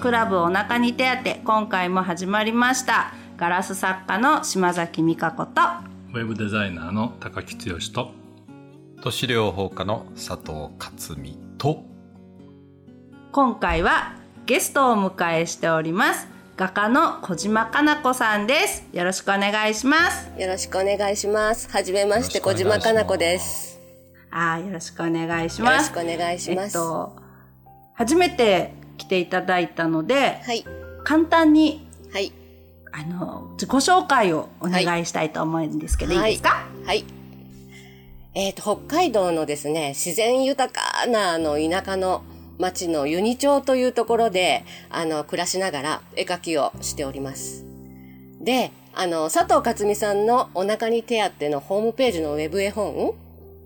クラブお腹に手当て今回も始まりました。ガラス作家の島崎美香子と。ウェブデザイナーの高木剛と。都市療法家の佐藤克美と。今回はゲストをお迎えしております。画家の小島かな子さんです。よろしくお願いします。よろしくお願いします。はじめまして小島かな子です。あよろしくお願いします。よろしくお願いします、えっと、初めて来ていただいたので、はい、簡単に、はい、あの自己紹介をお願いしたいと思うんですけど、はい、いいですか？はい、えっ、ー、と北海道のですね自然豊かなあの田舎の町のユニ町というところで、あの、暮らしながら絵描きをしております。で、あの、佐藤克美さんのお腹に手当てのホームページのウェブ絵本、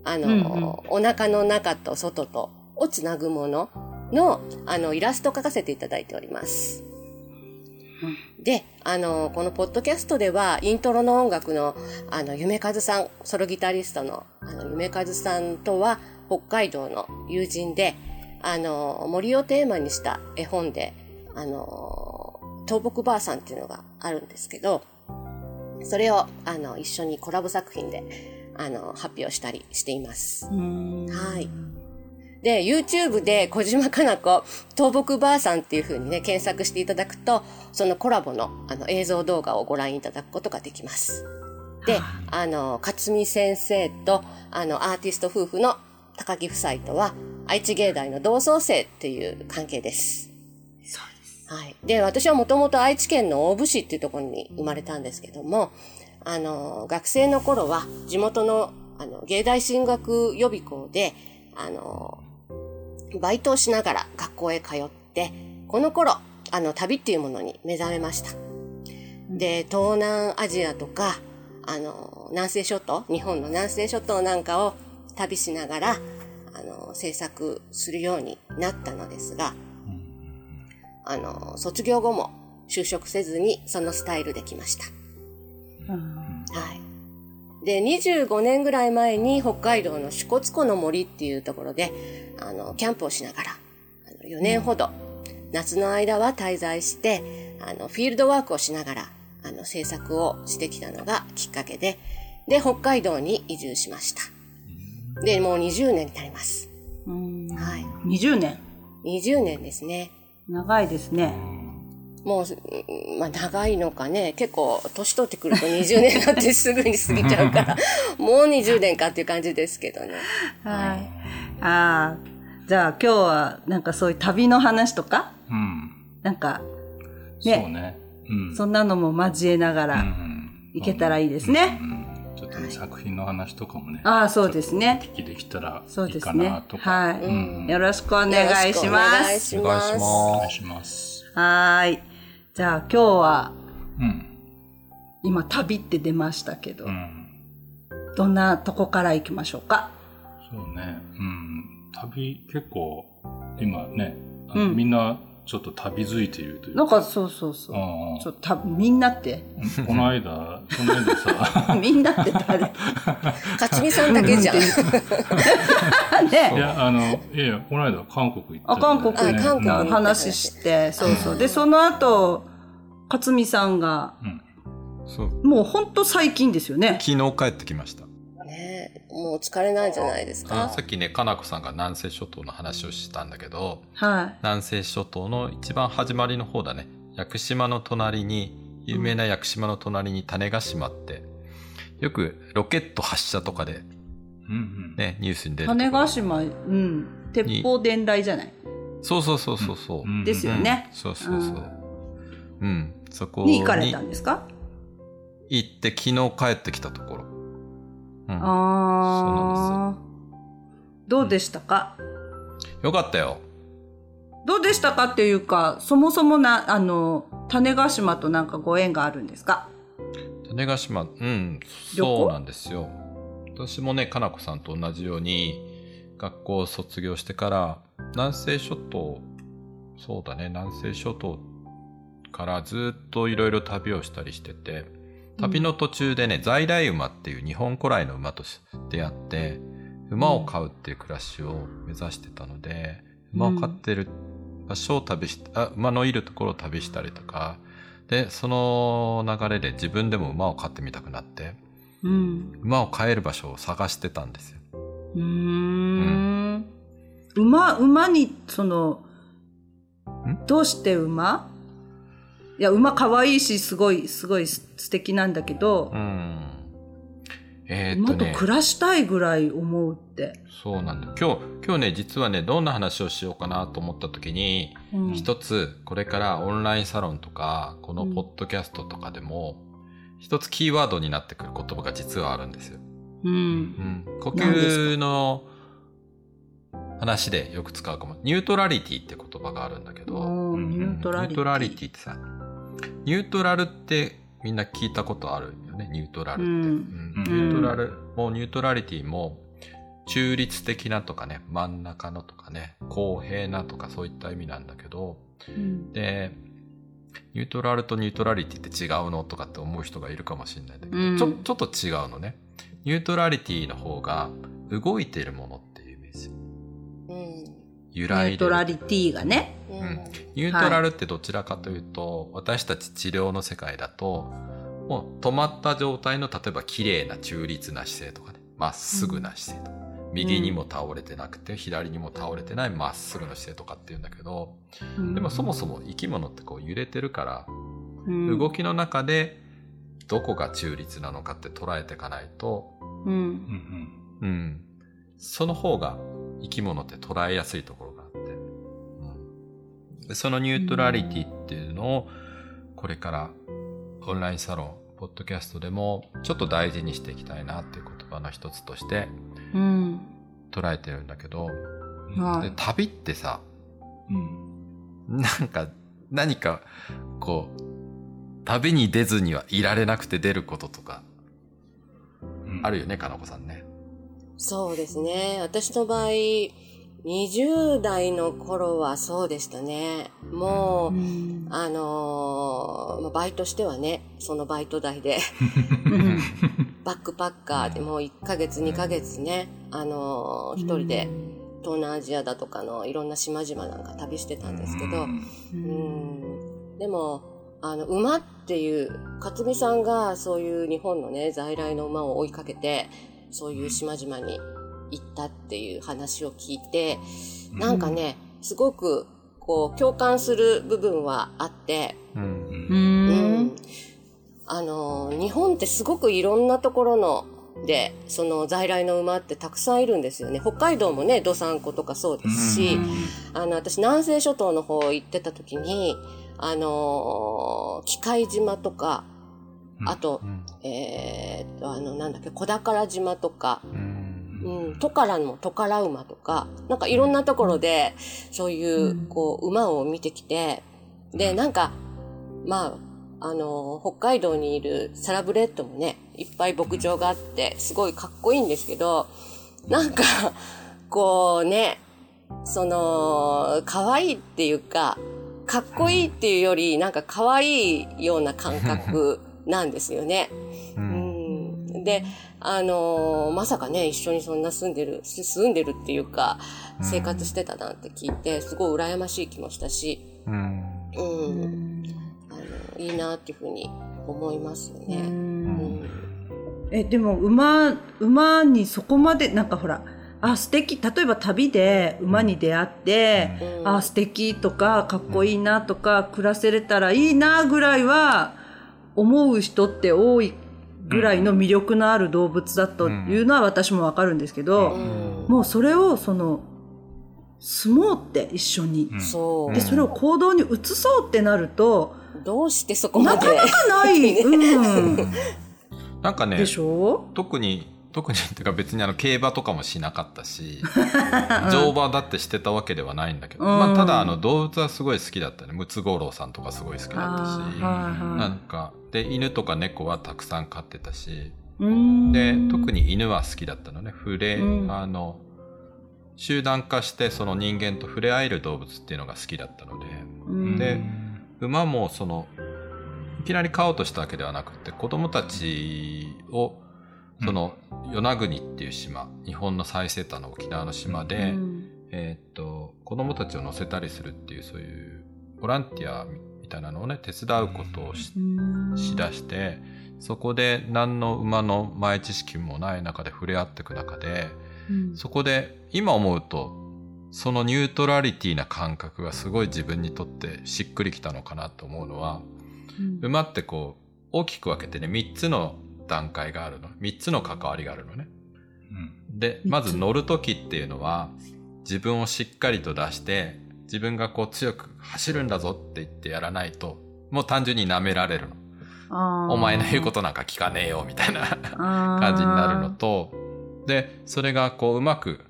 あの、うんうん、お腹の中と外とをつなぐものの、あの、イラストを描かせていただいております。で、あの、このポッドキャストでは、イントロの音楽の、あの、夢和さん、ソロギタリストの、あの、夢和さんとは、北海道の友人で、あの、森をテーマにした絵本で、あの、倒木ばあさんっていうのがあるんですけど、それを、あの、一緒にコラボ作品で、あの、発表したりしています。はい。で、YouTube で小島かな子、倒木ばあさんっていう風にね、検索していただくと、そのコラボのあの映像動画をご覧いただくことができます。で、あの、勝美先生と、あの、アーティスト夫婦の高木夫妻とは、愛知芸大の同窓生っていう関係です。そうです。はい。で、私はもともと愛知県の大府市っていうところに生まれたんですけども、あの、学生の頃は地元のあの芸大進学予備校で、あの、バイトをしながら学校へ通って、この頃、あの、旅っていうものに目覚めました。で、東南アジアとか、あの、南西諸島、日本の南西諸島なんかを旅しながら、あの、制作するようになったのですが、あの、卒業後も就職せずにそのスタイルできました。はい。で、25年ぐらい前に北海道の支笏湖の森っていうところで、あの、キャンプをしながら、あの4年ほど、夏の間は滞在して、あの、フィールドワークをしながら、あの、制作をしてきたのがきっかけで、で、北海道に移住しました。で、もう20年になります。はい。20年 ?20 年ですね。長いですね。もう、まあ長いのかね、結構年取ってくると20年なんてすぐに過ぎちゃうから、もう20年かっていう感じですけどね。はい。ああ、じゃあ今日はなんかそういう旅の話とか、うん、なんか、ね。そうね。うん、そんなのも交えながら、いけたらいいですね。うんちょっとね、作品の話とかもね。ああ、そうですね。聞きできたらいいかなとか。はい、よろしくお願いします。お願いします。お願いします。はい。じゃあ今日は、うん、今旅って出ましたけど、うん、どんなとこから行きましょうか？そうね。うん。旅結構今ね、うん、みんなちょっと旅づいているというなんかそうそうそう。ちょっとみんなって。この間、この間さ。みんなって誰？勝美さんだけじゃん。ね。いや、あの、いやいや、この間韓国行った、あ、韓国、ね、韓国の話して、そうそう。で、その後、勝美さんが、うん、そうもう本当最近ですよね。昨日帰ってきました。もう疲れないんじゃないですか。さっきね、かなこさんが南西諸島の話をしたんだけど、はい、南西諸島の一番始まりの方だね。屋久島の隣に、有名な屋久島の隣に種子島って、よくロケット発射とかで、うんね、ニュースに出る。種子島、うん。鉄砲伝来じゃない？そうそうそうそうそう、うん。ですよね。そうそうそう。うん。そこに行かれたんですか？行って昨日帰ってきたところ。うん、ああ。どうでしたか、うん、よかったよ。どうでしたかっていうか、そもそもな、あの、種子島となんかご縁があるんですか？種子島、うん、そうなんですよ。私もね、かなこさんと同じように、学校を卒業してから、南西諸島、そうだね、南西諸島からずっといろいろ旅をしたりしてて、旅の途中でね、在来馬っていう日本古来の馬と出会って、馬を飼うっていう暮らしを目指してたので、馬を飼ってる場所を旅しあ馬のいるところを旅したりとかでその流れで自分でも馬を飼ってみたくなって、うん、馬を飼える場所を探してたんですよ。うん。うん。馬馬にそのどうして馬？いや馬可愛いしすごいすごい素敵なんだけど、うんえー、っとね、馬と暮らしたいぐらい思うって。そうなんだ。今日、今日ね、実はね、どんな話をしようかなと思った時に、うん、一つ、これからオンラインサロンとか、このポッドキャストとかでも、うん、一つキーワードになってくる言葉が実はあるんですよ。うん。うん、呼吸の話でよく使うかも。 neutrality って言葉があるんだけど。ニュートラリティってさ、ニュートラルってみんな聞いたことあるよね、ニュートラルって。うん、ニュートラルも neutrality も中立的なとかね、真ん中のとかね、公平なとかそういった意味なんだけど、うん、で、ニュートラルと neutrality って違うのとかって思う人がいるかもしれないんだけど、うん、ちょ、ちょっと違うのね。ニュートラリティの方が動いているもの揺らいで。ニュートラリティがね。うん。ニュートラルってどちらかというと、はい、私たち治療の世界だと、もう止まった状態の例えば綺麗な中立な姿勢とかね、まっすぐな姿勢とか、うん、右にも倒れてなくて、左にも倒れてないまっすぐの姿勢とかっていうんだけど、うん、でもそもそも生き物ってこう揺れてるから、うん、動きの中でどこが中立なのかって捉えていかないと、うん、うん、その方が生き物って捉えやすいところそのニュートラリティっていうのをこれからオンラインサロン、ポッドキャストでもちょっと大事にしていきたいなっていう言葉の一つとして、うん、捉えてるんだけど、はい、で旅ってさ、うん、なんか何かこう旅に出ずにはいられなくて出ることとか、あるよね、かなこさんね。そうですね。私の場合、20代の頃はそうでしたね。もう、うん、あのー、バイトしてはね、そのバイト代で。バックパッカーでもう1ヶ月2ヶ月ね、あのー、一人で東南アジアだとかのいろんな島々なんか旅してたんですけど、うん、でも、あの、馬っていう、勝美さんがそういう日本のね、在来の馬を追いかけて、そういう島々に行ったっていう話を聞いて、なんかね、すごくこう共感する部分はあって、うん、うん、あの、日本ってすごくいろんなところので、その在来の馬ってたくさんいるんですよね。北海道もね、どさんことかそうですし、あの、私南西諸島の方行ってた時に、あの機械島とか、あと、うん、えー、っと、あの、なんだっけ、小宝島とか、うんうん、トカラのトカラ馬とか、なんかいろんなところで、そういう、こう、馬を見てきて、で、なんか、まあ、あの、北海道にいるサラブレッドもね、いっぱい牧場があって、すごいかっこいいんですけど、なんか、こうね、その、可愛いっていうか、かっこいいっていうより、なんか可愛いような感覚なんですよね。うん、で、あのー、まさかね、一緒にそんな住んでる、住んでるっていうか、生活してたなんて聞いて、すごい羨ましい気もしたし、うん。うん。あの、いいなっていうふうに思いますよね。うん。え、でも、馬、馬にそこまで、なんかほら、あ、素敵。例えば旅で馬に出会って、うん、あ、素敵とか、かっこいいなとか、暮らせれたらいいなぐらいは、思う人って多いぐらいの魅力のある動物だというのは私もわかるんですけど、もうそれをその、住もうって一緒に。で、それを行動に移そうってなると、どうしてそこまで？なかなかない。うん。なんかね、でしょ？特に特にっていうか別にあの競馬とかもしなかったし、乗馬だってしてたわけではないんだけど、まあただあの動物はすごい好きだったね。ムツゴロウさんとかすごい好きだったし、なんか、で、犬とか猫はたくさん飼ってたし、で、特に犬は好きだったのね。触れ、あの、集団化してその人間と触れ合える動物っていうのが好きだったので、で、馬もその、いきなり飼おうとしたわけではなくて、子供たちをその与那国っていう島、日本の最西端の沖縄の島で、うん、えーっと、子供たちを乗せたりするっていう、そういうボランティアみたいなのをね、手伝うことをししだして、そこで何の馬の前知識もない中で触れ合っていく中で、うん。そこで今思うと、そのニュートラリティな感覚がすごい自分にとってしっくりきたのかなと思うのは、うん。馬ってこう、大きく分けてね、3つの段階があるの？3つの関わりがあるのね。うん。で、つまず乗るときっていうのは、自分をしっかりと出して、自分がこう強く走るんだぞって言ってやらないと、もう単純に舐められるの。お前の言うことなんか聞かねえよ、みたいな感じになるのと、で、それがこううまく、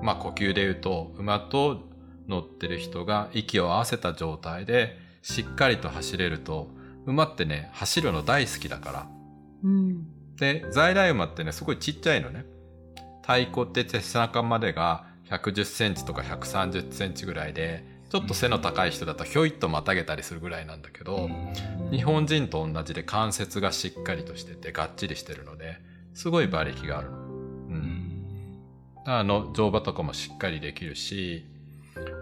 まあ呼吸で言うと、馬と乗ってる人が息を合わせた状態で、しっかりと走れると、馬ってね、走るの大好きだから。うんで、在来馬ってね、すごいちっちゃいのね。太鼓って背中までが110センチとか130センチぐらいで、ちょっと背の高い人だとひょいっとまたげたりするぐらいなんだけど、日本人と同じで関節がしっかりとしててがっちりしてるので、すごい馬力があるの。う。うんん。あの、乗馬とかもしっかりできるし、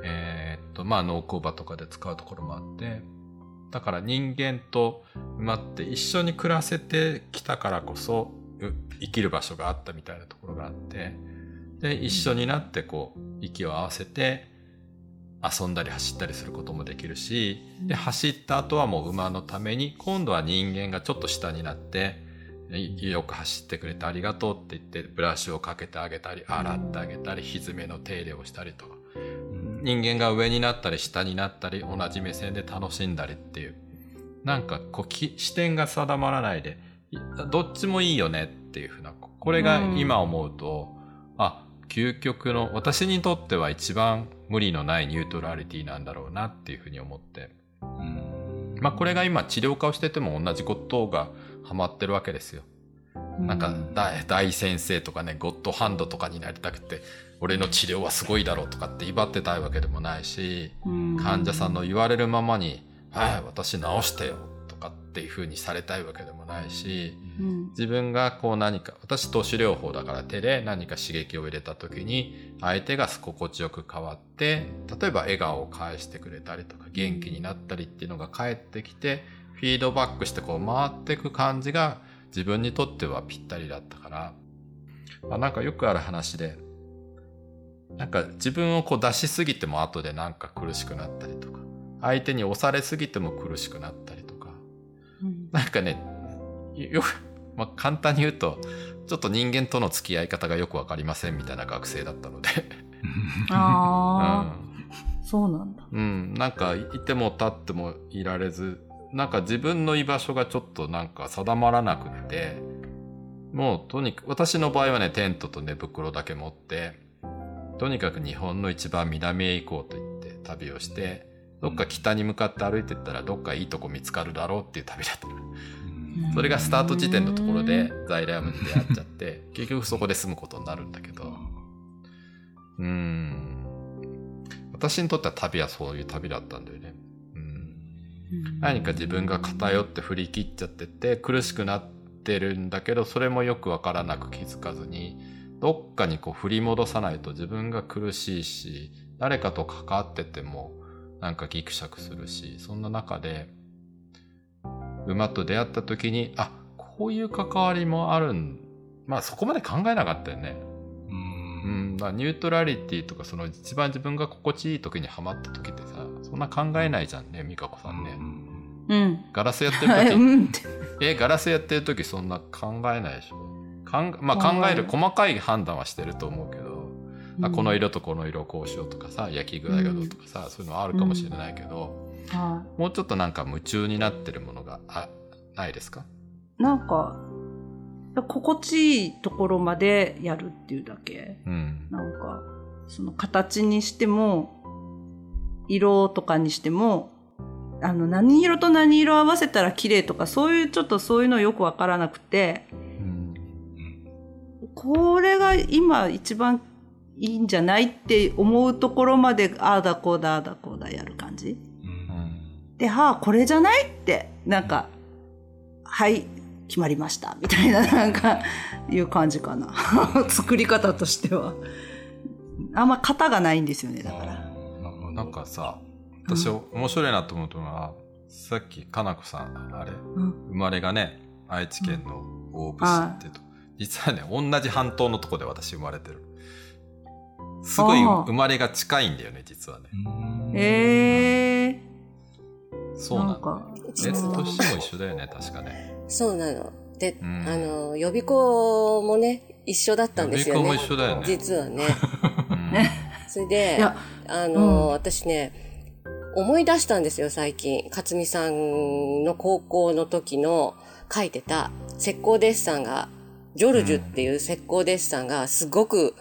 えーっと、まあ、農耕馬とかで使うところもあって、だから人間と馬って一緒に暮らせてきたからこそ、う生きる場所があったみたいなところがあって、で、一緒になってこう、息を合わせて、遊んだり走ったりすることもできるし、で、走った後はもう馬のために、今度は人間がちょっと下になって、いよく走ってくれてありがとうって言って、ブラシをかけてあげたり、洗ってあげたり、ひずめの手入れをしたりとか、人間が上になったり下になったり、同じ目線で楽しんだりっていう、なんかこうき、視点が定まらないで、いどっちもいいよねっていうふうな、これが今思うと、あ、究極の、私にとっては一番無理のないニュートラリティなんだろうなっていうふうに思って、うん。まあこれが今治療家をしてても同じことがハマってるわけですよ。なんか大大先生とかね、ゴッドハンドとかになりたくて、俺の治療はすごいだろうとかって威張ってたいわけでもないし、患者さんの言われるままに、はい、私治してよとかっていう風にされたいわけでもないし、うん。自分がこう何か、私投手療法だから手で何か刺激を入れた時に相手が心地よく変わって、例えば笑顔を返してくれたりとか元気になったりっていうのが返ってきて、フィードバックしてこう回っていく感じが自分にとってはぴったりだったから、まあ、なんかよくある話で、なんか自分をこう出しすぎても後でなんか苦しくなったりとか、相手に押されすぎても苦しくなったりとか、うん。なんかね、よく、まあ、簡単に言うと、ちょっと人間との付き合い方がよくわかりませんみたいな学生だったので、ああ、そうなんだ。うん、うん、なんかいても立ってもいられず、なんか自分の居場所がちょっとなんか定まらなくって、もうとにかく、私の場合はね、テントと寝袋だけ持って、とにかく日本の一番南へ行こうと言って旅をして、どっか北に向かって歩いてったらどっかいいとこ見つかるだろうっていう旅だったの。それがスタート時点のところで在来雨に出会っちゃって、結局そこで住むことになるんだけど、うーん。私にとっては旅はそういう旅だったんだよね。うん。何か自分が偏って振り切っちゃってて、苦しくなってるんだけど、それもよくわからなく気づかずに、どっかにこう振り戻さないと自分が苦しいし、誰かと関わっててもなんかギクシャクするし、そんな中で、馬と出会った時に、あ、こういう関わりもあるん、まあそこまで考えなかったよね。う。うんん、だニュートラリティとかその一番自分が心地いい時にハマった時ってさ、そんな考えないじゃんね、美香子さんね。うん。ガラスやってるはい、時。え、ガラスやってる時そんな考えないでしょ？かんまあ考える、細かい判断はしてると思うけど、あこの色とこの色こうしようとかさ、焼き具合がどうとかさ、そういうのはあるかもしれないけど、はもうちょっとなんか夢中になってるものがあないですか？い。なんか、心地いいところまでやるっていうだけ。うん。なんか、その形にしても、色とかにしても、あの、何色と何色合わせたら綺麗とか、そういう、ちょっとそういうのよくわからなくて、うん。これが今一番いいんじゃないって思うところまで、ああだこうだ、ああだこうだやる感じ？うん。で、はあ、これじゃないって、なんか、はい、決まりました、みたいな、なんか、いう感じかな。作り方としては。あんま型がないんですよね、だから。なんかさ、私面白いなと思ったのは、さっきかなこさん、あれ、うん生まれがね、愛知県の大府市ってと、実はね、同じ半島のとこで私生まれてる。すごい生まれが近いんだよね、実はね。うんええそうなんだ、ね。か、え、実は年も一緒だよね、確かね。そうなの。で、うんあの、予備校もね、一緒だったんですよね。予備校も一緒だよね実はね。うんそれでい、や、あの、うん私ね、思い出したんですよ、最近。勝美さんの高校の時の書いてた石膏デッサンが、ジョルジュっていう石膏デッサンがすごく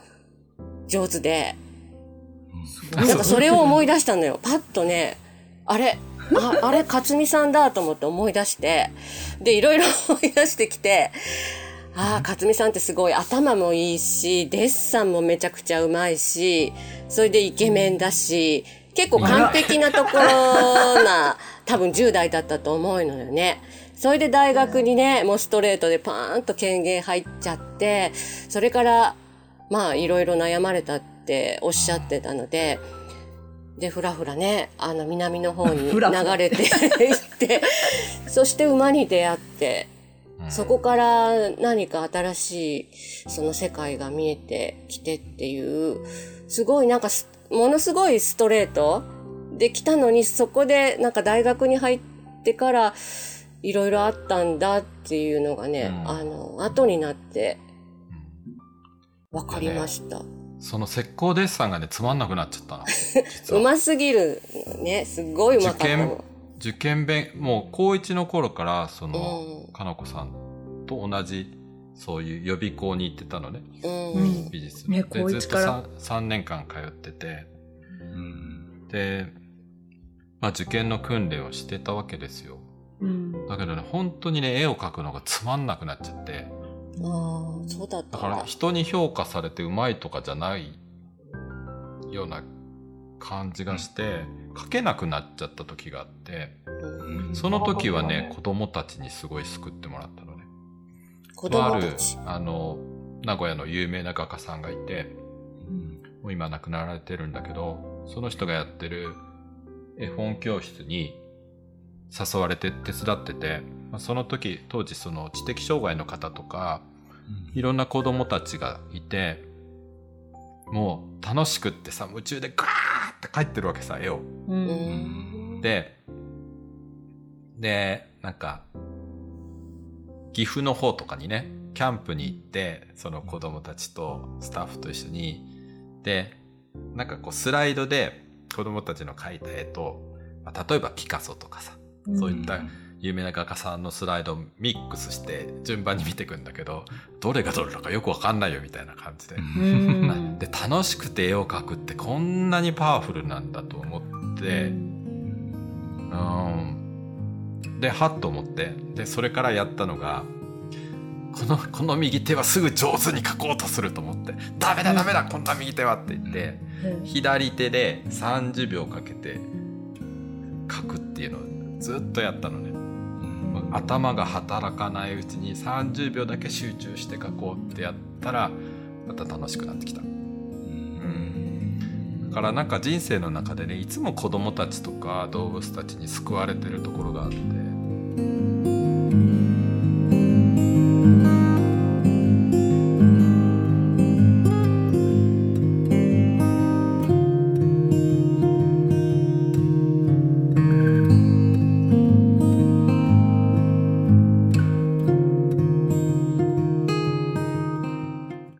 上手で、なんかそれを思い出したのよ。パッとね、あれ、ああれ、勝美さんだと思って思い出して、で、いろいろ 思い出してきて、ああ、勝美さんってすごい頭もいいし、デッサンもめちゃくちゃうまいし、それでイケメンだし、結構完璧なところな、多分10代だったと思うのよね。それで大学にね、もうストレートでパーンと権限入っちゃって、それから、まあいろいろ悩まれたっておっしゃってたので、で、ふらふらね、あの南の方に 流れて いって、そして馬に出会って、そこから何か新しいその世界が見えてきてっていう、すごいなんかすものすごいストレートで来たのに、そこでなんか大学に入ってからいろいろあったんだっていうのがね、うんあの、後になって分かりました。その石膏デッサンがね、つまんなくなっちゃったの。実はうますぎるのね、すっごいうまかったの。受験勉、もう高一の頃から、その、うんかなこさんと同じ、そういう予備校に行ってたのね。うん。うん美術。ねでずっと 3, 3年間通ってて、うんで、まあ受験の訓練をしてたわけですよ。うん。だけどね、本当にね、絵を描くのがつまんなくなっちゃって、ああ、そうだっただから人に評価されてうまいとかじゃないような感じがして、描けなくなっちゃった時があって、うんその時はね、子供たちにすごい救ってもらったのね。子とある供たち。、あの、名古屋の有名な画家さんがいて、もう今亡くなられてるんだけど、その人がやってる絵本教室に誘われて手伝ってて、まあ、その時、当時その知的障害の方とか、いろんな子供たちがいて、もう楽しくってさ、夢中でガーって描いてるわけさ、絵を。う。うんん。で、で、なんか、岐阜の方とかにね、キャンプに行って、その子供たちとスタッフと一緒に、で、なんかこうスライドで子供たちの描いた絵と、まあ例えばピカソとかさ、そういった有名な画家さんのスライドをミックスして順番に見ていくんだけど、どれがどれだかよくわかんないよみたいな感じで。うん。で、楽しくて絵を描くってこんなにパワフルなんだと思って、うん。で、はっと思って、で、それからやったのが、この、この右手はすぐ上手に描こうとすると思って、ダメだダメだ、こんな右手はって言って、左手で30秒かけて描くっていうのをずっとやったのね。頭が働かないうちに30秒だけ集中して描こうってやったら、また楽しくなってきた。だからなんか人生の中でねいつも子供たちとか動物たちに救われてるところがあって